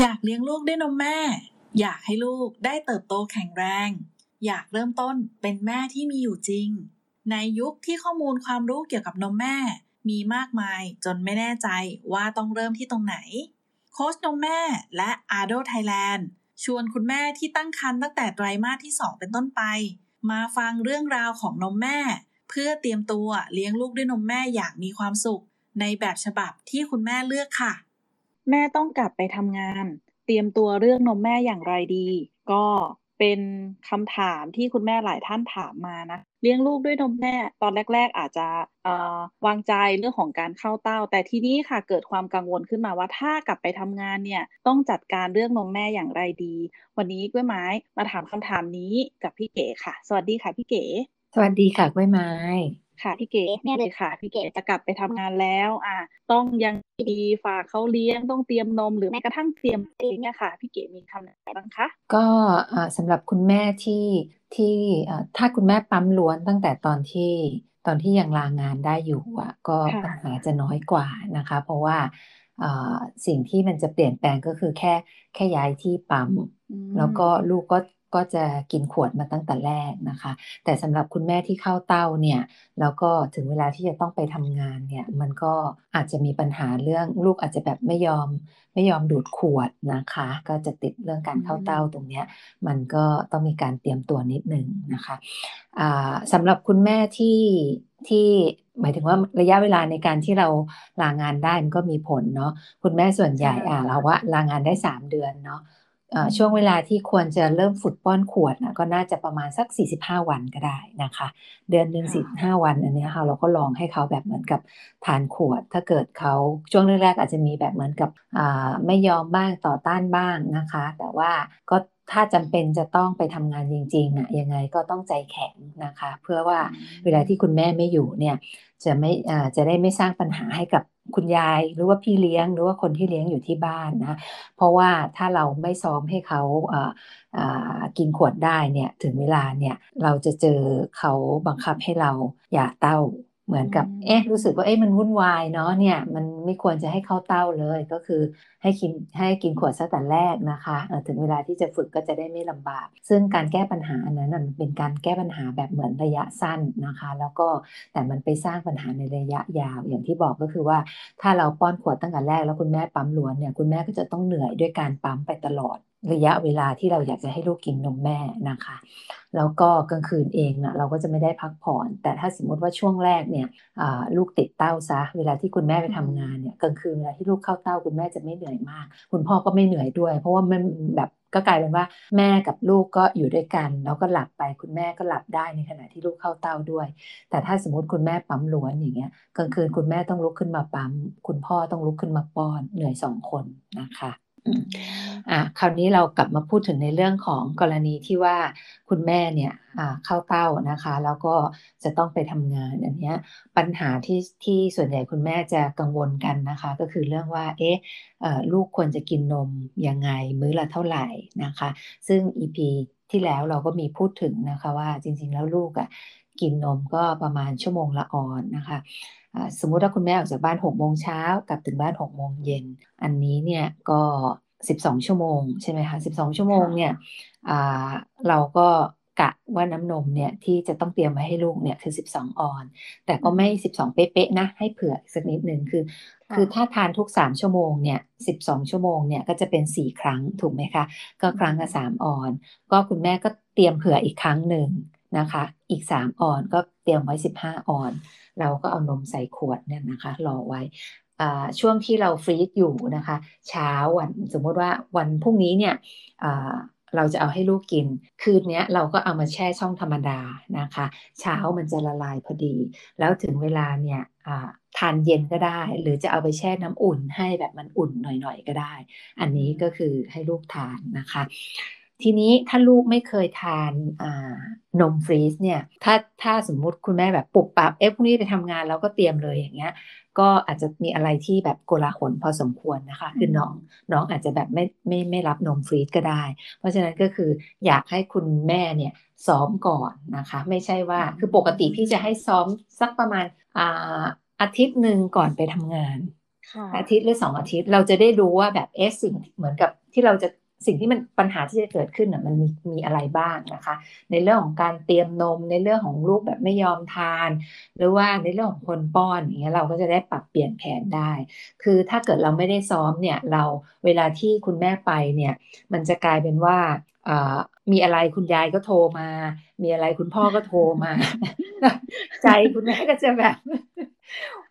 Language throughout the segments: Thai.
อยากเลี้ยงลูกด้วยนมแม่ อยากให้ลูกได้เติบโตแข็งแรง อยากเริ่มต้นเป็นแม่ที่มีอยู่จริง ในยุคที่ข้อมูลความรู้เกี่ยวกับนมแม่ มีมากมายจนไม่แน่ใจว่าต้องเริ่มที่ตรงไหน โค้ชนมแม่และอาโดไทยแลนด์ชวนคุณแม่ที่ตั้งครรภ์ตั้งแต่ไตรมาสที่ 2 เป็นต้นไป มาฟังเรื่องราวของนมแม่ เพื่อเตรียมตัวเลี้ยงลูกด้วยนมแม่อย่างมีความสุข ในแบบฉบับที่คุณแม่เลือกค่ะ แม่ต้องกลับไปทำงาน เตรียมตัวเรื่องนมแม่อย่างไรดี ก็เป็นคำถามที่คุณแม่หลายท่านถามมานะเลี้ยงลูกด้วยนมแม่ตอนแรก ๆ อาจจะเอ่อวางใจเรื่องของการเข้าเต้า แต่ทีนี้ค่ะเกิดความกังวลขึ้นมาว่าถ้ากลับไปทำงานเนี่ยต้องจัดการเรื่องนมแม่อย่างไรดี วันนี้กล้วยไม้มาถามคำถามนี้กับพี่เก๋ค่ะ สวัสดีค่ะพี่เก๋ สวัสดีค่ะกล้วยไม้ ค่ะพี่เก๋เนี่ยเลยค่ะพี่เก๋จะกลับไปทำงานแล้ว อ่า ต้องยังดีฝากเขาเลี้ยงต้องเตรียมนมหรือแม้กระทั่งเตรียมเองเนี่ยค่ะพี่เก๋มีคำแนะนำบ้างคะก็เอ่อสำหรับคุณแม่ที่ที่เอ่อถ้าคุณแม่ปั๊มล้วนตั้งแต่ตอนที่ตอนที่ยังลางานได้อยู่อะก็ค่ะปัญหาจะน้อยกว่านะคะ เพราะว่าเอ่อสิ่งที่มันจะเปลี่ยนแปลงก็คือแค่แค่ย้ายที่ปั๊มอืมแล้วก็ลูกก็ ก็จะกินขวดมาตั้งแต่แรกนะคะ แต่สำหรับคุณแม่ที่เข้าเต้าเนี่ยแล้วก็ถึงเวลาที่จะต้องไปทำงานเนี่ยมันก็อาจจะมีปัญหาเรื่องลูกอาจจะแบบไม่ยอมไม่ยอมดูดขวดนะคะ ก็จะติดเรื่องการเข้าเต้าตรงเนี้ยมันก็ต้องมีการเตรียมตัวนิดนึงนะคะอ่าสำหรับคุณแม่ที่ที่หมายถึงว่าระยะเวลาในการที่เราลางานได้มันก็มีผลเนาะคุณแม่ส่วนใหญ่ใช่อ่าเราว่าลางานได้สามเดือนเนาะเอ่ออืม ช่วงเวลาที่ควรจะเริ่มฝึกป้อนขวดนะก็น่าจะประมาณสัก 45 วันก็ได้นะคะ เดือนหนึ่งค่ะ45 วันอันเนี้ยค่ะเราก็ลองให้เขาแบบเหมือนกับทานขวด ถ้าเกิดเขาช่วงแรกๆอาจจะมีแบบเหมือนกับอ่าไม่ยอมบ้างต่อต้านบ้างนะคะ แต่ว่าก็ถ้าจำเป็นจะต้องไปทำงานจริงๆอะยังไงก็ต้องใจแข็งนะคะ เพื่อว่าเวลาที่คุณแม่ไม่อยู่เนี่ยจะไม่อ่าจะได้ไม่สร้างปัญหาให้กับ คุณยายหรือว่าพี่เลี้ยงหรือว่าคนที่เลี้ยงอยู่ที่บ้านนะเพราะว่าถ้าเราไม่ซ้อมให้เขาอ่าอ่ากินขวดได้เนี่ยถึงเวลาเนี่ยเราจะเจอเขาบังคับให้เราอย่าเต้า เหมือนกับอืมเอ๊ะรู้สึกว่าเอ๊ะมันวุ่นวายเนาะเนี่ย มันไม่ควรจะให้เข้าเต้าเลยก็คือให้กินให้กินขวดซะแต่แรกนะคะเอ่อถึงเวลาที่จะฝึกก็จะได้ไม่ลำบาก ซึ่งการแก้ปัญหาอันนั้นน่ะมันเป็นการแก้ปัญหาแบบเหมือนระยะสั้นนะคะ แล้วก็แต่มันไปสร้างปัญหาในระยะยาว อย่างที่บอกก็คือว่า ถ้าเราป้อนขวดตั้งแต่แรกแล้วคุณแม่ปั๊มล้วนเนี่ยคุณแม่ก็จะต้องเหนื่อยด้วยการปั๊มไปตลอด ระยะเวลาที่เราอยากจะให้ลูกกินนมแม่นะคะ แล้วก็กลางคืนเองนะเราก็จะไม่ได้พักผ่อน แต่ถ้าสมมติว่าช่วงแรกเนี่ยลูกติดเต้าซะ เวลาที่คุณแม่ไปทำงานเนี่ยกลางคืนเวลาที่ลูกเข้าเต้าคุณแม่จะไม่เหนื่อยมาก คุณพ่อก็ไม่เหนื่อยด้วย เพราะว่ามันแบบก็กลายเป็นว่าแม่กับลูกก็อยู่ด้วยกัน แล้วก็หลับไปคุณแม่ก็หลับได้ในขณะที่ลูกเข้าเต้าด้วย แต่ถ้าสมมติคุณแม่ปั๊มล้วนอย่างเงี้ยกลางคืนคุณแม่ต้องลุกขึ้นมาปั๊ม คุณพ่อต้องลุกขึ้นมาป้อนเหนื่อยสองคนนะคะ อะคราวนี้เรากลับมาพูดถึงในเรื่องของกรณีที่ว่าคุณแม่เนี่ยอ่าเข้าเต้านะคะ แล้วก็จะต้องไปทำงานอันเนี้ยปัญหาที่ที่ส่วนใหญ่คุณแม่จะกังวลกันนะคะ ก็คือเรื่องว่าเอ๊ะลูกควรจะกินนมยังไงมื้อละเท่าไหร่นะคะ ซึ่ง EP ที่แล้วเราก็มีพูดถึงนะคะว่าจริงๆแล้วลูกอะ กินนมก็ประมาณชั่วโมงละออนนะคะอ่าสมมุติว่าคุณแม่ออกจากบ้าน6โมงเช้ากลับถึงบ้าน6โมงเย็น อันนี้เนี่ยก็12ชั่วโมงใช่ไหมคะ12ชั่วโมงเนี่ยอ่าเราก็กะว่าน้ำนมเนี่ยที่จะต้องเตรียมไว้ให้ลูกเนี่ยคือ 12 ออน แต่ก็ไม่ 12 เป๊ะๆนะ ให้เผื่ออีกสักนิดนึงคือค่ะคือถ้าทานทุก 3 ชั่วโมงเนี่ย 12 ชั่วโมงเนี่ยก็จะเป็น 4 ครั้งถูกไหมคะ ก็ครั้งละ3ออน ก็คุณแม่ก็เตรียมเผื่ออีกครั้งหนึ่ง นะคะ อีก 3 ออนก็เตรียมไว้ 15 ออน เราก็เอานมใส่ขวดเนี่ยนะคะ รอไว้ช่วงที่เราฟรีซอยู่นะคะ เช้าวันสมมติว่าวันพรุ่งนี้เนี่ยเราจะเอาให้ลูกกิน คืนนี้เราก็เอามาแช่ช่องธรรมดานะคะ เช้ามันจะละลายพอดี แล้วถึงเวลาเนี่ยทานเย็นก็ได้ หรือจะเอาไปแช่น้ำอุ่นให้แบบมันอุ่นหน่อยๆก็ได้ อันนี้ก็คือให้ลูกทานนะคะ ทีนี้ถ้าลูกไม่เคยทานอ่านมฟรีซเนี่ย ถ้าถ้าสมมุติคุณแม่แบบปรับปรับเอ๊ะพรุ่งนี้ไปทำงานแล้วก็เตรียมเลยอย่างเงี้ย ก็อาจจะมีอะไรที่แบบโกลาหลพอสมควรนะคะ คือน้องน้องอาจจะแบบไม่ไม่ไม่รับนมฟรีซก็ได้ เพราะฉะนั้นก็คืออยากให้คุณแม่เนี่ยซ้อมก่อนนะคะ ไม่ใช่ว่าคือปกติพี่จะให้ซ้อมสักประมาณอ่าอาทิตย์หนึ่งก่อนไปทำงานค่ะอาทิตย์หรือสองอาทิตย์เราจะได้รู้ว่าแบบเอะสิ่งเหมือนกับที่เราจะ สิ่งที่มันปัญหาที่จะเกิดขึ้นอะมันมีมีอะไรบ้างนะคะ ในเรื่องของการเตรียมนมในเรื่องของลูกแบบไม่ยอมทาน หรือว่าในเรื่องของคนป้อนอย่างเงี้ยเราก็จะได้ปรับเปลี่ยนแผนได้ คือถ้าเกิดเราไม่ได้ซ้อมเนี่ยเราเวลาที่คุณแม่ไปเนี่ยมันจะกลายเป็นว่ามีอะไรคุณยายก็โทรมา มีอะไรคุณพ่อก็โทรมา ใจคุณแม่ก็จะแบบ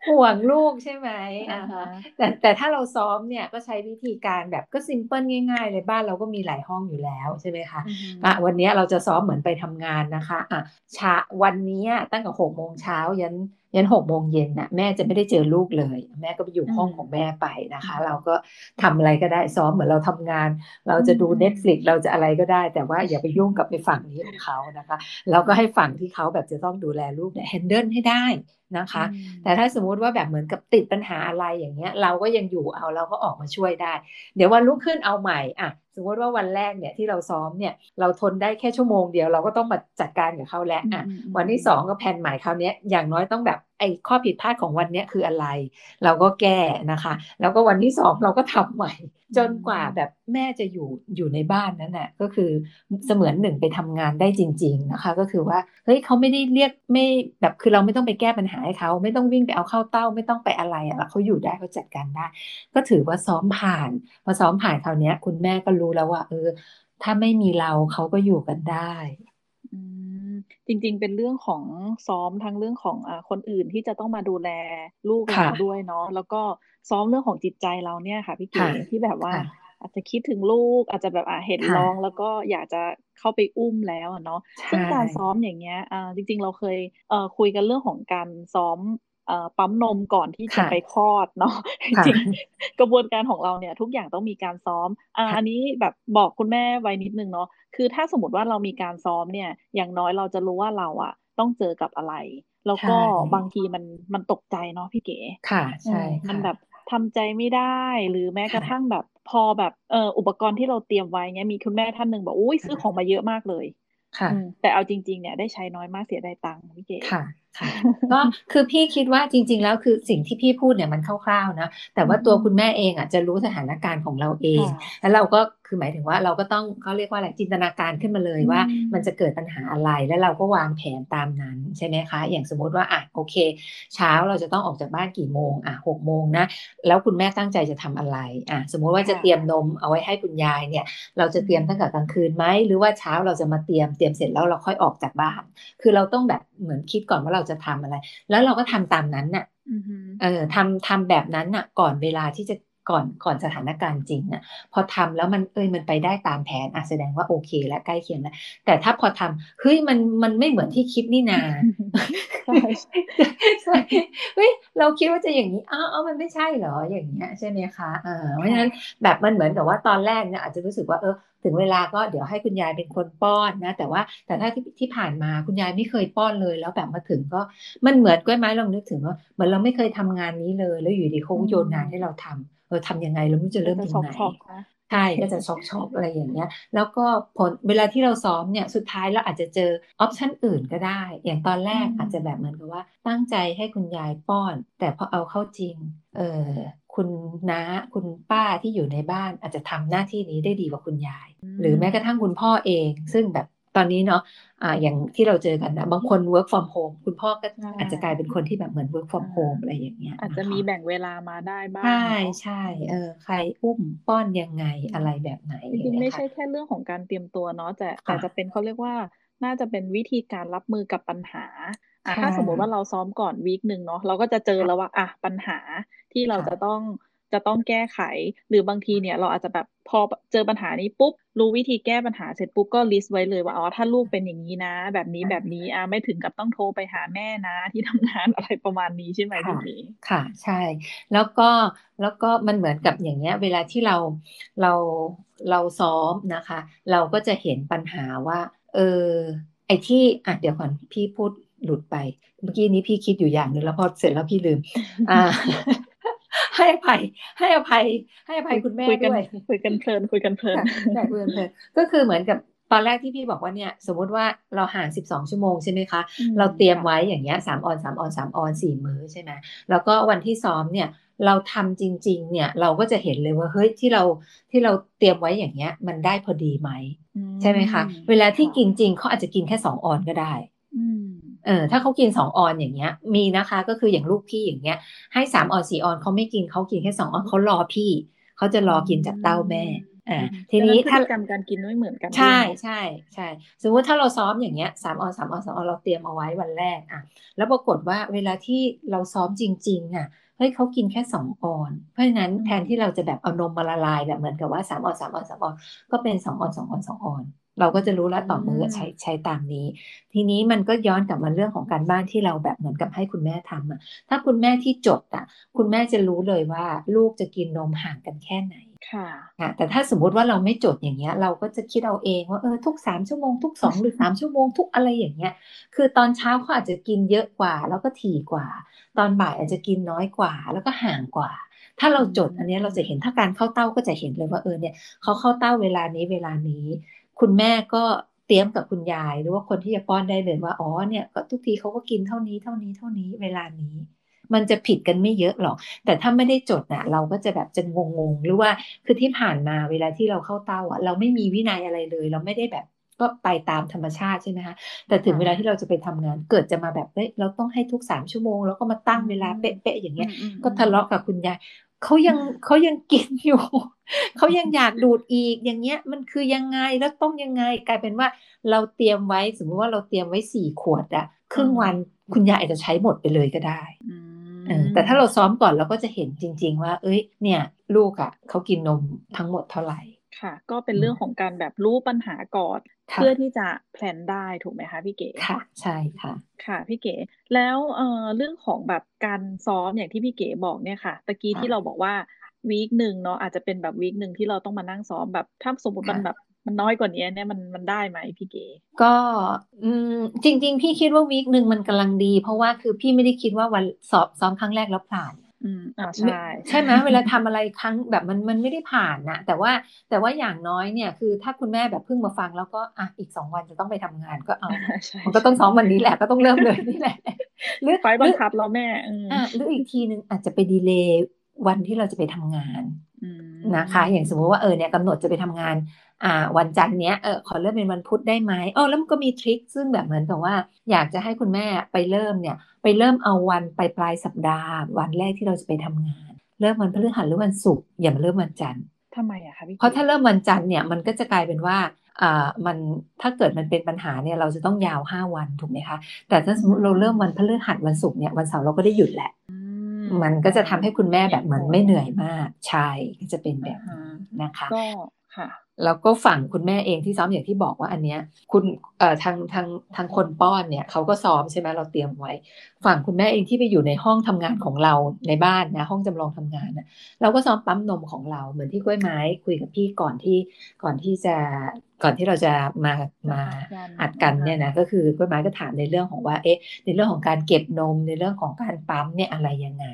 ห่วงลูกใช่ไหมอ่าฮะแต่แต่ถ้าเราซ้อมเนี่ยก็ใช้วิธีการแบบก็ซิมเพิลง่ายๆเลยบ้านเราก็มีหลายห้องอยู่แล้วใช่ไหมคะอะวันนี้เราจะซ้อมเหมือนไปทำงานนะคะอะชาวันนี้ตั้งแต่หกโมงเช้ายันยันหกโมงเย็นน่ะแม่จะไม่ได้เจอลูกเลย แม่ก็ไปอยู่ห้องของแม่ไปนะคะ เราก็ทำอะไรก็ได้ซ้อมเหมือนเราทำงาน เราจะดู Netflix เราจะอะไรก็ได้ แต่ว่าอย่าไปยุ่งกับไปฝั่งนี้ของเขานะคะแล้วก็ให้ฝั่งที่เขาแบบจะต้องดูแลลูกเนี่ยแฮนเดิลให้ได้นะคะ แต่ถ้าสมมุติว่าแบบเหมือนกับติดปัญหาอะไรอย่างเงี้ย เราก็ยังอยู่เอาเราก็ออกมาช่วยได้ เดี๋ยววันลุกขึ้นเอาใหม่อะสมมติว่าวันแรกเนี่ยที่เราซ้อมเนี่ยเราทนได้แค่ชั่วโมงเดียวเราก็ต้องมาจัดการกับเขาแล้วอะวันที่สองก็แผนใหม่คราวนี้อย่างน้อยต้องแบบ ไอ้ข้อผิดพลาดของวันนี้คืออะไร เราก็แก้นะคะ แล้วก็วันที่สองเราก็ทำใหม่ จนกว่าแบบแม่จะอยู่อยู่ในบ้านนั้นน่ะก็คือเสมือนหนึ่งไปทำงานได้จริง ๆนะคะ ก็คือว่าเฮ้ยเขาไม่ได้เรียกไม่แบบคือเราไม่ต้องไปแก้ปัญหาให้เขาไม่ต้องวิ่งไปเอาเข้าเต้า ไม่ต้องไปอะไรอะเขาอยู่ได้เขาจัดการได้ ก็ถือว่าซ้อมผ่านพอซ้อมผ่านคราวนี้คุณแม่ก็รู้แล้วว่าเออถ้าไม่มีเราเขาก็อยู่กันได้ จริง ๆ เป็นเรื่องของซ้อมทั้งเรื่องของอคนอื่นที่จะต้องมาดูแลลูกเราด้วยเนาะแล้วก็ซ้อมเรื่องของจิตใจเราเนี่ยค่ะพี่เก๋ที่แบบว่าอาจจะคิดถึงลูกอาจจะแบบอ่าเห็นร้องแล้วก็อยากจะเข้าไปอุ้มแล้วเนาะซึ่งการซ้อมอย่างเงี้ยอ่าจริง ๆ เราเคยเอ่อคุยกันเรื่องของการซ้อม ปั๊มนมก่อนที่จะไปคลอดเนาะจริงกระบวนการของเราเนี่ย ทุกอย่างต้องมีการซ้อมอ่าอันนี้แบบบอกคุณแม่ไว้นิดนึงเนาะคือถ้าสมมติว่าเรามีการซ้อมเนี่ย อย่างน้อยเราจะรู้ว่าเราอะต้องเจอกับอะไร แล้วก็บางทีมันมันตกใจเนาะพี่เก๋ค่ะใช่มันแบบทำใจไม่ได้ หรือแม้กระทั่งแบบพอแบบเอออุปกรณ์ที่เราเตรียมไว้เงี้ยมีคุณแม่ท่านหนึ่งบอกอุ้ยซื้อของมาเยอะมากเลย ค่ะ แต่เอาจริง ๆ เนี่ยได้ใช้น้อยมากเสียดายตังค์พี่เก๋ค่ะ ค่ะก็คือพี่คิดว่าจริง ๆ แล้วคือสิ่งที่พี่พูดเนี่ยมันคร่าวๆนะแต่ว่าตัวคุณแม่เองอะจะรู้สถานการณ์ของเราเอง แล้วเราก็คือหมายถึงว่าเราก็ต้องเขาเรียกว่าอะไรจินตนาการขึ้นมาเลยว่า มันจะเกิดปัญหาอะไรแล้วเราก็วางแผนตามนั้นใช่ไหมคะ อย่างสมมติว่าอะโอเค เช้าเราจะต้องออกจากบ้านกี่โมงอะหกโมงนะแล้วคุณแม่ตั้งใจจะทำอะไรอะสมมุติว่าจะเตรียมนมเอาไว้ให้คุณยายเนี่ย เราจะเตรียมตั้งแต่กลางคืนไหมหรือว่าเช้าเราจะมาเตรียมเตรียมเสร็จแล้วเราค่อยออกจากบ้าน คือเราต้องแบบ เหมือนคิดก่อนว่าเราจะทำอะไร แล้วเราก็ทำตามนั้นน่ะเออทำทำแบบนั้นน่ะ ก่อนเวลาที่จะ ก่อนก่อนสถานการณ์จริงน่ะพอทำแล้วมันเอ้ยมันไปได้ตามแผนอะแสดงว่าโอเค และใกล้เคียงแล้วแต่ถ้าพอทำเฮ้ยมันมันไม่เหมือนที่คิดนี่นาใช่ใช่เฮ้ยเราคิดว่าจะอย่างนี้อ้าวมันไม่ใช่เหรออย่างเงี้ยใช่ไหมคะเออเพราะฉะนั้นแบบมันเหมือนกับว่าตอนแรกเนี่ยอาจจะรู้สึกว่าเออถึงเวลาก็เดี๋ยวให้คุณยายเป็นคนป้อนนะ แต่ว่าแต่ถ้าที่ที่ผ่านมาคุณยายไม่เคยป้อนเลย แล้วแบบมาถึงก็มันเหมือนกล้วยไม้ลองนึกถึงว่าเหมือนเราไม่เคยทำงานนี้เลย แล้วอยู่ดีเขาโยนงานให้เราทำ เออทำยังไงเราไม่จะเริ่มยังไงใช่ก็จะช็อกช็อกอะไรอย่างเงี้ย แล้วก็ผลเวลาที่เราซ้อมเนี่ยสุดท้ายเราอาจจะเจอออปชันอื่นก็ได้ อย่างตอนแรกอาจจะแบบเหมือนกับว่า ตั้งใจให้คุณยายป้อน แต่พอเอาเข้าจริง เออคุณน้าคุณป้าที่อยู่ในบ้านอาจจะทำหน้าที่นี้ได้ดีกว่าคุณยาย หรือแม้กระทั่งคุณพ่อเอง ซึ่งแบบ ตอนนี้เนาะอ่าอย่างที่เราเจอกันนะ บางคน work from home คุณพ่อก็อาจจะกลายเป็นคนที่แบบเหมือน work from home อะไรอย่างเงี้ย อาจจะมีแบ่งเวลามาได้บ้าง ใช่ใช่เออใครอุ้มป้อนยังไงอะไรแบบไหนจริงไม่ใช่แค่เรื่องของการเตรียมตัวเนาะแต่แต่จะเป็นเขาเรียกว่าน่าจะเป็นวิธีการรับมือกับปัญหาอะถ้าสมมติว่าเราซ้อมก่อนวีคหนึ่งเนาะเราก็จะเจอแล้วว่าอะปัญหาที่เราจะต้อง จะต้องแก้ไข หรือบางทีเนี่ยเราอาจจะแบบพอเจอปัญหานี้ปุ๊บ รู้วิธีแก้ปัญหาเสร็จปุ๊บก็ลิสต์ไว้เลยว่าอ๋อถ้าลูกเป็นอย่างนี้นะ แบบนี้แบบนี้อ่าไม่ถึงกับต้องโทรไปหาแม่นะที่ทำงานอะไรประมาณนี้ใช่ไหมพี่นี้ค่ะ ใช่ แล้วก็แล้วก็มันเหมือนกับอย่างเงี้ย เวลาที่เราเราเราซ้อมนะคะ เราก็จะเห็นปัญหาว่า เออไอ้ที่อะเดี๋ยวก่อนพี่พูดหลุดไป เมื่อกี้นี้พี่คิดอยู่อย่างหนึ่งแล้วพอเสร็จแล้วพี่ลืม อ่า ให้อภัย ให้อภัย ให้อภัยคุณแม่ด้วยคุยกันเพลินคุยกันเพลินใช่คุยกันเพลินก็คือเหมือนกับตอนแรกที่พี่บอกว่าเนี่ยสมมติว่าเราห่าง12 ชั่วโมงใช่ไหมคะอืมเราเตรียมค่ะไว้อย่างเงี้ยสามออนสามออนสามออนสี่มื้อใช่ไหมแล้วก็วันที่ซ้อมเนี่ยเราทำจริง ๆ เนี่ยเราก็จะเห็นเลยว่าเฮ้ยที่เราที่เราเตรียมไว้อย่างเงี้ย มันได้พอดีไหมอืใช่ไหมคะ เวลาที่กินจริงเขาอาจจะกินแค่สองออนก็ได้อืม เออถ้าเขากินสองออนอย่างเงี้ย มีนะคะก็คืออย่างลูกพี่อย่างเงี้ย ให้สามออนสี่ออนเขาไม่กินเขากินแค่สองออนเขารอพี่เขาจะรอกินจากเต้าแม่อ่าทีนี้ดังถ้าพฤติกรรมการกินไม่เหมือนกันใช่ด้วยเนอะใช่ใช่สมมติถ้าเราซ้อมอย่างเงี้ยสามออนสามออนสามออนเราเตรียมเอาไว้วันแรกอะแล้วปรากฏว่าเวลาที่เราซ้อมจริง ๆ อะเฮ้ยเขากินแค่สองออน เพราะฉะนั้นอืมแทนที่เราจะแบบเอานมมาละลายแบบเหมือนกับว่าสามออนสามออนสามออนก็เป็นสองออนสองออนสองออน เราก็จะรู้แล้วต่อมือใช้ใช้ตามนี้ ทีนี้มันก็ย้อนกลับมาเรื่องของการบ้านที่เราแบบเหมือนกับให้คุณแม่ทำอะถ้าคุณแม่ที่จดอะคุณแม่จะรู้เลยว่าลูกจะกินนมห่างกันแค่ไหนค่ะค่ะแต่ถ้าสมมุติว่าเราไม่จดอย่างเงี้ย เราก็จะคิดเอาเองว่าเออทุกสามชั่วโมงทุกสองหรือสามชั่วโมงทุกอะไรอย่างเงี้ย คือตอนเช้าเขาอาจจะกินเยอะกว่า แล้วก็ถี่กว่า ตอนบ่ายอาจจะกินน้อยกว่า แล้วก็ห่างกว่า ถ้าเราจดอันเนี้ยเราจะเห็นถ้าการเข้าเต้าก็จะเห็นเลยว่าเออเนี่ยเขาเข้าเต้าเวลานี้เวลานี้ คุณแม่ก็เตรียมกับคุณยาย หรือว่าคนที่จะป้อนได้เลยว่าอ๋อเนี่ยก็ทุกทีเขาก็กินเท่านี้เท่านี้เท่านี้เวลานี้ มันจะผิดกันไม่เยอะหรอก แต่ถ้าไม่ได้จดน่ะเราก็จะแบบจะงงๆหรือว่าคือที่ผ่านมาเวลาที่เราเข้าเต้าอะ เราไม่มีวินัยอะไรเลย เราไม่ได้แบบก็ไปตามธรรมชาติใช่ไหมคะแต่ถึงเวลาที่เราจะไปทำงาน เกิดจะมาแบบเฮ้ยเราต้องให้ทุกสามชั่วโมง แล้วก็มาตั้งเวลาเป๊ะๆอย่างเงี้ยอืมอืมก็ทะเลาะกับคุณยาย เขายังเขายังกินอยู่ เขายังอยากดูดอีกอย่างเงี้ย มันคือยังไงแล้วต้องยังไง กลายเป็นว่าเราเตรียมไว้สมมติว่าเราเตรียมไว้สี่ขวดอะครึ่งวันคุณยายอาจจะใช้หมดไปเลยก็ได้อืมเออแต่ถ้าเราซ้อมก่อนเราก็จะเห็นจริง ๆ ว่า เอ้ย เนี่ย ลูกอะเขากินนมทั้งหมดเท่าไหร่ค่ะ ก็เป็นเรื่องของการแบบรู้ปัญหาก่อนค่ะ เพื่อที่จะแพลนได้ถูกไหมคะพี่เก๋ค่ะใช่ค่ะ ค่ะพี่เก๋แล้วเอ่อเรื่องของแบบการซ้อมอย่างที่พี่เก๋บอกเนี่ยค่ะตะกี้ค่ะที่เราบอกว่าวีคหนึ่งเนาะอาจจะเป็นแบบวีคหนึ่งที่เราต้องมานั่งซ้อมแบบถ้าสมมติมันค่ะแบบมันน้อยกว่านี้เนี่ยมันมันได้ไหมพี่เก๋ก็อืมจริง ๆ พี่คิดว่าวีคหนึ่งมันกำลังดี เพราะว่าคือพี่ไม่ได้คิดว่าวันสอบซ้อมครั้งแรกแล้วผ่าน อืมอ่าใช่ ใช่ไหมเวลาทำอะไรครั้งแบบมันมันไม่ได้ผ่านนะแต่ว่าแต่ว่าอย่างน้อยเนี่ยคือถ้าคุณแม่แบบเพิ่งมาฟังแล้วก็อะอีกสองวันจะต้องไปทำงานก็เอาใช่มันก็ต้องซ้อมวันนี้แหละก็ต้องเริ่มเลยนี่แหละหรือไฟล์บังคับเราแม่อืมอะหรืออีกทีหนึ่งอาจจะไปดีเลย์วันที่เราจะไปทำงานอืม นะคะ อย่างสมมติว่าเออเนี่ยกำหนดจะไปทำงานอ่าวันจันทร์เนี้ยเออขอเริ่มเป็นวันพุธได้ไหมอ๋อแล้วมันก็มีทริคซึ่งแบบเหมือนกับว่า อยากจะให้คุณแม่ไปเริ่มเนี่ย ไปเริ่มเอาวันไปปลายสัปดาห์ วันแรกที่เราจะไปทำงาน เริ่มวันพฤหัสหรือวันศุกร์อย่ามาเริ่มวันจันทร์ทำไมอะคะพี่เพราะถ้าเริ่มวันจันทร์เนี่ยมันก็จะกลายเป็นว่าอ่ามันถ้าเกิดมันเป็นปัญหาเนี่ยเราจะต้องยาวห้าวันถูกไหมคะ แต่ถ้าสมมติเราเริ่มวันพฤหัสวันศุกร์เนี่ยวันเสาร์เราก็ได้หยุดแหละอื มันก็จะทำให้คุณแม่แบบเหมือนไม่เหนื่อยมากใช่ก็จะเป็นแบบอ่านี้ฮะนะคะก็ค่ะแล้วก็ฝั่งคุณแม่เองที่ซ้อมอย่างที่บอกว่าอันเนี้ยคุณเอ่อทางทางทางคนป้อนเนี่ยเขาก็ซ้อมใช่ไหมเราเตรียมไว้ ฝั่งคุณแม่เองที่ไปอยู่ในห้องทำงานของเราในบ้านนะห้องจำลองทำงานนะเราก็ซ้อมปั๊มนมของเราเหมือนที่กล้วยไม้คุยกับพี่ก่อนที่ก่อนที่จะ ก่อนที่เราจะมามาอัดกันเนี่ยนะก็คือกล้วยไม้ก็ถามในเรื่องของว่าเอ๊ะในเรื่องของการเก็บนมในเรื่องของการปั๊มเนี่ยอะไรยังไง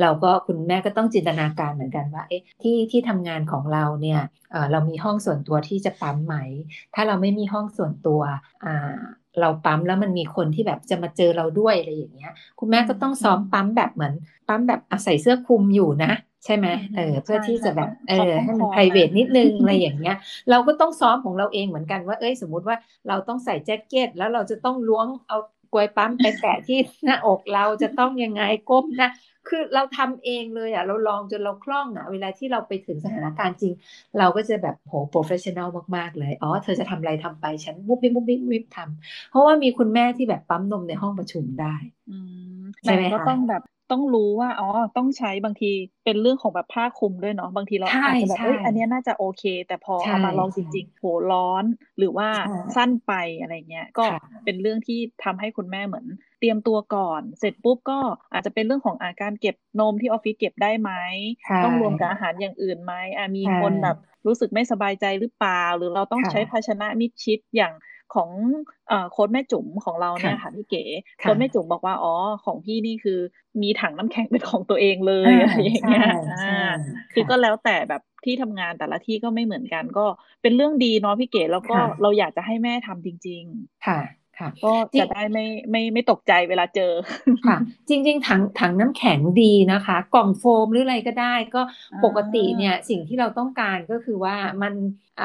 เราก็คุณแม่ก็ต้องจินตนาการเหมือนกันว่าเอ๊ะที่ที่ทำงานของเราเนี่ยเอ่อเรามีห้องส่วนตัวที่จะปั๊มไหม ถ้าเราไม่มีห้องส่วนตัวอ่าเราปั๊มแล้วมันมีคนที่แบบจะมาเจอเราด้วยอะไรอย่างเงี้ย คุณแม่ก็ต้องซ้อมปั๊มแบบเหมือน ปั๊มแบบเอาใส่เสื้อคลุมอยู่นะ ใช่ไหมเออเพื่อที่จะแบบเออให้มัน p r i v a t นิดนึงอะไรอย่างเงี้ย เราก็ต้องซ้อมของเราเองเหมือนกันว่า เอ้ยสมมุติว่าเราต้องใส่แจ็คเก็ต แล้วเราจะต้องล้วงเอากลวยปั๊มไปแตะที่หน้าอกเราจะต้องยังไงก้มหนะคือเราทำเองเลยอะเราลองจนเราคล่องอะเวลาที่เราไปถึงสถานการณ์จริง เราก็จะแบบโห professional มากๆ เลยอ๋อเธอจะทำอะไรทำไปฉันมุบมิบมุบมิบมุบมิบทำเพราะว่ามีคุณแม่ที่แบบปั๊มนมในห้องประชุมได้อืมใช่ไหมแต่ก็คะต้องแบบ ต้องรู้ว่าอ๋อต้องใช้บางทีเป็นเรื่องของแบบผ้าคลุมด้วยเนาะบางทีเราใช่อาจจะแบบใช่เอ้ยอันเนี้ยน่าจะโอเค แต่พอใช่เอามาลองจใช่จริงๆโหร้อนหรือว่าใช่สั้นไปอะไรเงี้ยก็ค่ะเป็นเรื่องที่ทำให้คุณแม่เหมือน เตรียมตัวก่อน เสร็จปุ๊บก็อาจจะเป็นเรื่องของอาการเก็บนมที่ออฟฟิศเก็บได้ไหมใช่ต้องรวมกับอาหารอย่างอื่นไหมอะมีใช่คนแบบรู้สึกไม่สบายใจหรือเปล่า หรือเราต้องค่ะใช้ภาชนะมิดชิดอย่างของเอ่อโค้ดแม่จุ๋มของเราเนี่ยค่ะค่ะพี่เก๋ค่ะโค้ดแม่จุ๋มบอกว่าอ๋อของพี่นี่คือมีถังน้ำแข็งเป็นของตัวเองเลยอ่าอะไรอย่างเงี้ยใช่ใช่อ่าคือค่ะก็แล้วแต่แบบที่ทำงานแต่ละที่ก็ไม่เหมือนกันก็เป็นเรื่องดีเนาะพี่เก๋แล้วก็ค่ะเราอยากจะให้แม่ทำจริงค่ะ ค่ะๆก็จริจะงได้ไม่ไม่ไม่ตกใจเวลาเจอค่ะ จริง ๆ ถังถังน้ำแข็งดีนะคะ กล่องโฟมหรืออะไรก็ได้ ก็อ่าปกติเนี่ยสิ่งที่เราต้องการก็คือว่ามันอ่า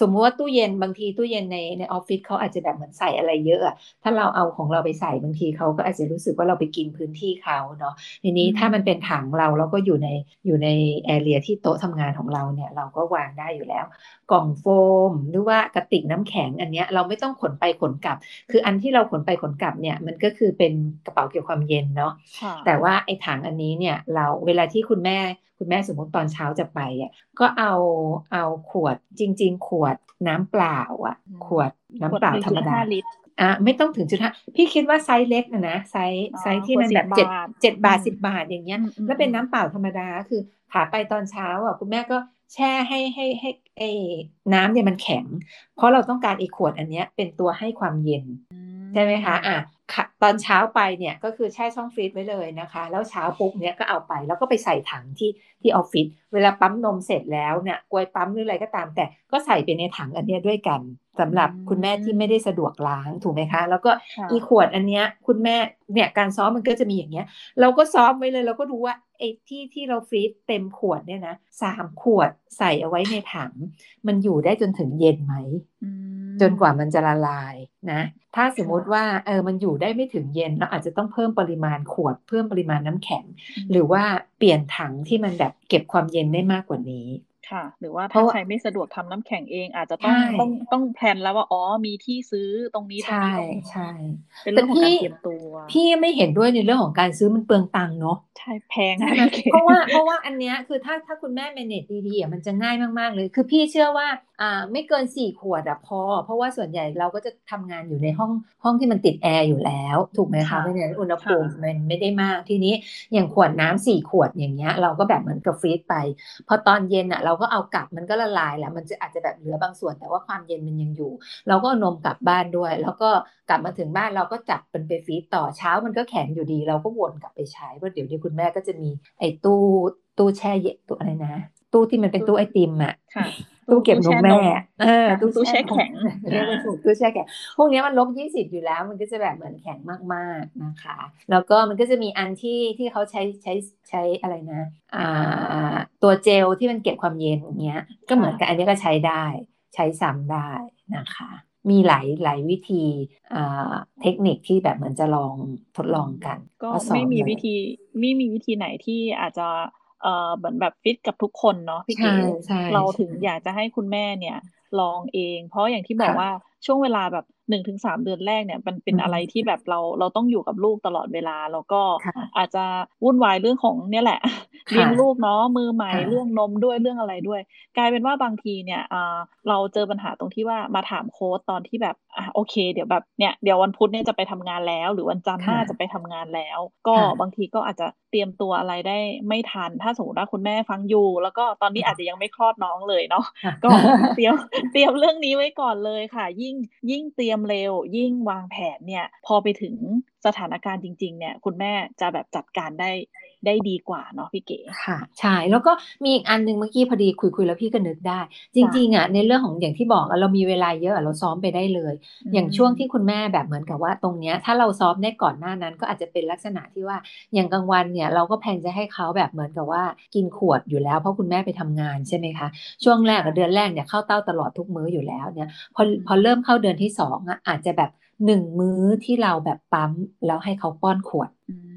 สมมติว่าตู้เย็นบางทีตู้เย็นในในออฟฟิศเขาอาจจะแบบเหมือนใส่อะไรเยอะอะถ้าเราเอาของเราไปใส่บางทีเขาก็อาจจะรู้สึกว่าเราไปกินพื้นที่เขาเนาะทีนี้อืมถ้ามันเป็นถังเราแล้วก็อยู่ในอยู่ในแอเรียที่โต๊ะทำงานของเราเนี่ยเราก็วางได้อยู่แล้ว กล่องโฟม หรือว่ากระติกน้ำแข็งอันเนี้ยเราไม่ต้องขนไปขนกลับ คืออันที่เราขนไปขนกลับเนี่ยมันก็คือเป็นกระเป๋าเกี่ยวความเย็นเนาะค่ะแต่ว่าไอ้ถังอันนี้เนี่ยเราเวลาที่คุณแม่ คุณแม่สมมติตอนเช้าจะไปอะก็เอาเอาขวดจริง ๆ ขวดน้ำเปล่าอะอืมขวดน้ำขวดเปล่าหนึ่งธรจุรมดดาห้าลิตรอะไม่ต้องถึงจุดห้าพี่คิดว่าไซส์เล็กนะนะไซส์อ๋อไซส์ที่ขวดมันสิแบบบบาเจ็ดทเจ็ดบาทอืมสิบบาทอย่างเงี้ยอืมอืมแล้วเป็นอืมน้ำเปล่าธรรมดาคือขาไปตอนเช้าอะคุณแม่ก็แช่ให้ให้ให้ไอ้น้ำเนี่ยมันแข็ง เพราะเราต้องการไอ้ขวดอันเนี้ยเป็นตัวให้ความเย็นใช่ไหมคะ อะค่ะ ตอนเช้าไปเนี่ยก็คือแช่ช่องฟรีซไว้เลยนะคะ แล้วเช้าปุ๊บเนี่ยก็เอาไปแล้วก็ไปใส่ถังที่ที่ออฟฟิศ เวลาปั๊มนมเสร็จแล้วเนี่ยกลวยปั๊มหรืออะไรก็ตาม แต่ก็ใส่ไปในถังอันเนี้ยด้วยกันสำหรับอืมคุณแม่ที่ไม่ได้สะดวกล้างถูกไหมคะ แล้วก็ค่ะอีขวดอันเนี้ยคุณแม่เนี่ยการซ้อมมันก็จะมีอย่างเงี้ย เราก็ซ้อมไว้เลยเราก็ดูว่าไอ้ที่ที่เราฟรีซเต็มขวดเนี่ยนะสามขวดใส่เอาไว้ในถัง มันอยู่ได้จนถึงเย็นไหมอืมจนกว่ามันจะละลายนะ ถ้าสมมุติว่าเออมันอยู่ได้ไม่ถึงเย็นเราอาจจะต้องเพิ่มปริมาณขวด เพิ่มปริมาณน้ำแข็ง หรือว่า เปลี่ยนถังที่มันแบบเก็บความเย็นได้มากกว่านี้ ค่ะ หรือว่าเพถ้าราะว่าใครไม่สะดวกทำน้ำแข็งเองอาจจะต้องใช่ต้องต้องแพลนแล้วว่าอ๋อมีที่ซื้อตรงนี้ตรงใช่นี้ตรงนี้ใช่เป็นแต่เรื่องของการพี่เตรียมตัว พี่ไม่เห็นด้วยในเรื่องของการซื้อมันเปลืองตังค์เนาะใช่แพงใช่นะไหมพี่เก๋เพราะว่าเพราะว่าอันเนี้ยคือถ้าถ้าคุณแม่ manage ดีๆอะมันจะง่ายมากๆเลย คือพี่เชื่อว่าอ่าไม่เกินสี่ขวดอะพอ เพราะว่าส่วนใหญ่เราก็จะทำงานอยู่ในห้องห้องที่มันติดแอร์อยู่แล้ว ถูกไหมคะค่ะเพราะฉะนั้นอุณหภูมิค่ะมันไม่ได้มากทีนี้อย่างขวดน้ำสี่ขวดอย่างเงี้ย เราก็แบบเหมือนกับฟรีซไปพอตอนเย็นอะเราราก็เอากลับมันก็ละลายแหละมันจะอาจจะแบบเหลือบางส่วนแต่ว่าความเย็นมันยังอยู่ เราก็นมกลับบ้านด้วย แล้วก็กลับมาถึงบ้านเราก็จับมันไปฟรีดต่อเช้ามันก็แข็งอยู่ดี เราก็วนกลับไปใช้เพราะเดี๋ยวนี้คุณแม่ก็จะมีไอ้ตู้ตู้แช่เย็นตัวอะไรนะ ตู้ที่มันเป็นตู้ไอติมอะค่ะตู้เก็บนมแม่อะเออค่ะตู้แช่แข็งเรียกว่าถูกตู้แช่แข็ง พวกเนี้ยมันลบยี่สิบอยู่แล้ว มันก็จะแบบเหมือนแข็งมากๆนะคะ แล้วก็มันก็จะมีอันที่ที่เขาใช้ใช้ใช้อะไรนะ อ่า ตัวเจลที่มันเก็บความเย็นอย่างเงี้ย ก็เหมือนกันอันนี้ก็ใช้ได้ ใช้ซ้ำได้นะคะ มีหลายหลายวิธีอ่าเทคนิคที่แบบเหมือนจะลองทดลองกัน ก็สอนไม่มีเลยวิธีไม่มีวิธีไหนที่อาจจะ เอ่อเหมือนแบบฟิตกับทุกคนเนาะพี่ใช่เก๋ใช่เราถึงใช่อยากจะให้คุณแม่เนี่ย ลองเอง เพราะอย่างที่บอกค่ะว่าช่วงเวลาแบบหนึ่งถึงสามเดือนแรกเนี่ยมันเป็นอืมอะไรที่แบบเราเราต้องอยู่กับลูกตลอดเวลา แล้วก็ค่ะอาจจะวุ่นวายเรื่องของเนี่ยแหละเลี้ยงค่ะลูกเนาะมือใหม่ค่ะเรื่องนมด้วยเรื่องอะไรด้วย กลายเป็นว่าบางทีเนี่ยอ่าเราเจอปัญหาตรงที่ว่ามาถามโค้ชตอนที่แบบอะโอเค เดี๋ยวแบบเนี่ยเดี๋ยววันพุธเนี่ยจะไปทำงานแล้ว หรือวันจันทร์หน้าค่ะจะไปทำงานแล้ว ก็ค่ะบางทีก็อาจจะ เตรียมตัวอะไรได้ไม่ทัน ถ้าสมมติว่าคุณแม่ฟังอยู่ แล้วก็ตอนนี้อาจจะยังไม่คลอดน้องเลยเนาะค่ะก็เตรียมเตรียมเรื่องนี้ไว้ก่อนเลยค่ะ ยิ่งยิ่งเตรียมเร็ว ยิ่งวางแผนเนี่ย พอไปถึงสถานการณ์จริง ๆ เนี่ย คุณแม่จะแบบจัดการได้ ได้ดีกว่าเนาะพี่เก๋ค่ะใช่แล้วก็มีอีกอันหนึ่งเมื่อกี้พอดีคุยคุยแล้วพี่ก็นึกได้ จริงๆอะในเรื่องของอย่างที่บอกอะเรามีเวลาเยอะอะเราซ้อมไปได้เลย อย่างช่วงที่คุณแม่แบบเหมือนกับว่าตรงเนี้ยถ้าเราซ้อมได้ก่อนหน้านั้น ก็อาจจะเป็นลักษณะที่ว่าอย่างกลางวันเนี่ยเราก็แพลนจะให้เขาแบบเหมือนกับว่ากินขวดอยู่แล้ว เพราะคุณแม่ไปทำงานใช่ไหมคะช่วงแรกกับเดือนแรกเนี่ยเข้าเต้าตลอดทุกมื้ออยู่แล้วเนี่ยพอพอเริ่มเข้าเดือนที่สองอะอาจจะแบบหนึ่งมื้อที่เราแบบปั๊มแล้วให้เขาป้อนขวดอืม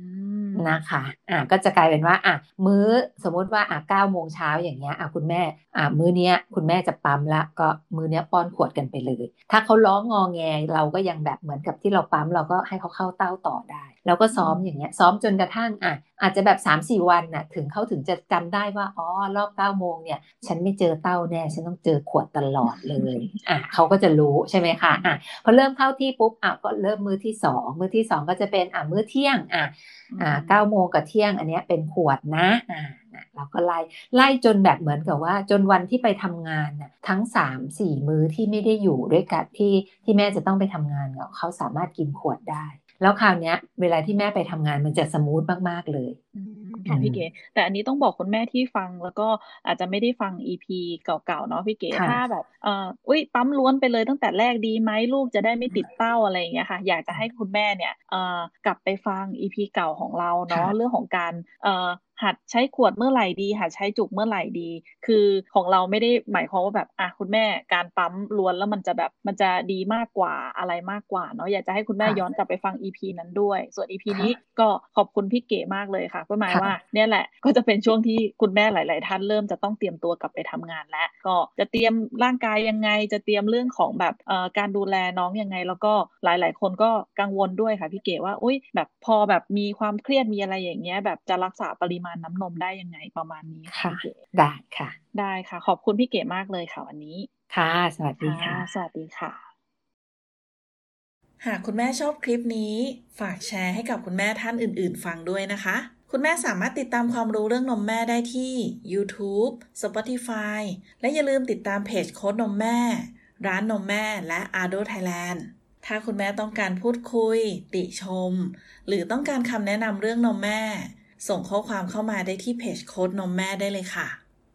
นะคะอะก็จะกลายเป็นว่าอะมื้อสมมติว่าอะเก้าโมงเช้าอย่างเงี้ยอะคุณแม่อะมื้อเนี้ยคุณแม่จะปั๊มละก็มื้อเนี้ยป้อนขวดกันไปเลย ถ้าเขาร้องงอแงเราก็ยังแบบเหมือนกับที่เราปั๊มเราก็ให้เขาเข้าเต้าต่อได้ แล้วก็ซ้อมอย่างเงี้ยซ้อมจนกระทั่งอะอาจจะแบบ3าสี่วันน่ะถึงเขาถึงจะจำได้ว่าอ๋อรอบ9ก้าโมงเนี่ย ฉันไม่เจอเต้าแน่ ฉันต้องเจอขวดตลอดเลยอะเขาก็จะรู้ใช่ไหมคะอะพอเริ่มเข้าที่ปุ๊บอะก็เริ่มมือที่2มือที่2ก็จะเป็นอะมื้อเที่ยงอะอ่าเก้าโมงกับเที่ยงอันเนี้ยเป็นขวดนะอ่าเราก็ไล่ไล่จนแบบเหมือนกับว่าจนวันที่ไปทำงานน่ะทั้งสามสี่มื้อที่ไม่ได้อยู่ด้วยกันที่ที่แม่จะต้องไปทำงานเขาสามารถกินขวดได้ แล้วคราวนี้เวลาที่แม่ไปทำงานมันจะ smooth มาก ๆ เลยค่ะพี่เก๋แต่อันนี้ต้องบอกคุณแม่ที่ฟังแล้วก็อาจจะไม่ได้ฟัง EP เก่าๆเนาะพี่เก๋ถ้าแบบเอ่ออุ้ยปั๊มล้วนไปเลยตั้งแต่แรกดีไหมลูกจะได้ไม่ติดเต้าอะไรอย่างเงี้ยค่ะ อยากจะให้คุณแม่เนี่ยเอ่อกลับไปฟังอีพีเก่าของเราเนาะเรื่องของการเอ่อหัดใช้ขวดเมื่อไหร่ดี หัดใช้จุกเมื่อไหร่ดี คือของเราไม่ได้หมายความว่าแบบอะคุณแม่การปั๊มล้วนแล้วมันจะแบบมันจะดีมากกว่าอะไรมากกว่าเนาะอยากจะให้คุณแม่ย้อนกลับไปฟัง EP นั้นด้วย ส่วน EP นี้ก็ขอบคุณพี่เก๋มากเลยค่ะก็หมายว่าเนี่ยแหละก็จะเป็นช่วงที่คุณแม่หลาย ๆ ท่านเริ่มจะต้องเตรียมตัวกลับไปทำงานแล้ว ก็จะเตรียมร่างกายยังไงจะเตรียมเรื่องของแบบเอ่อการดูแลน้องยังไง แล้วก็หลาย ๆ คนก็กังวลด้วยค่ะพี่เก๋ว่าอุ้ยแบบพอแบบมีความเครียดมีอะไรอย่างเงี้ยแบบจะรักษาปริมาณน้ำนมได้ยังไงประมาณนี้ค่ะ ได้ค่ะ ได้ค่ะ ขอบคุณพี่เก๋มากเลยค่ะวันนี้ ค่ะ สวัสดีค่ะ สวัสดีค่ะ หากคุณแม่ชอบคลิปนี้ ฝากแชร์ให้กับคุณแม่ท่านอื่น ๆ ฟังด้วยนะคะ คุณแม่สามารถติดตามความรู้เรื่องนมแม่ได้ที่ YouTube, Spotify และอย่าลืมติดตามเพจโค้ดนมแม่ ร้านนมแม่และ Ardo Thailand ถ้าคุณแม่ต้องการพูดคุย ติชม หรือต้องการคำแนะนำเรื่องนมแม่ ส่งข้อความเข้ามาได้ที่เพจโค้ดนมแม่ได้เลยค่ะ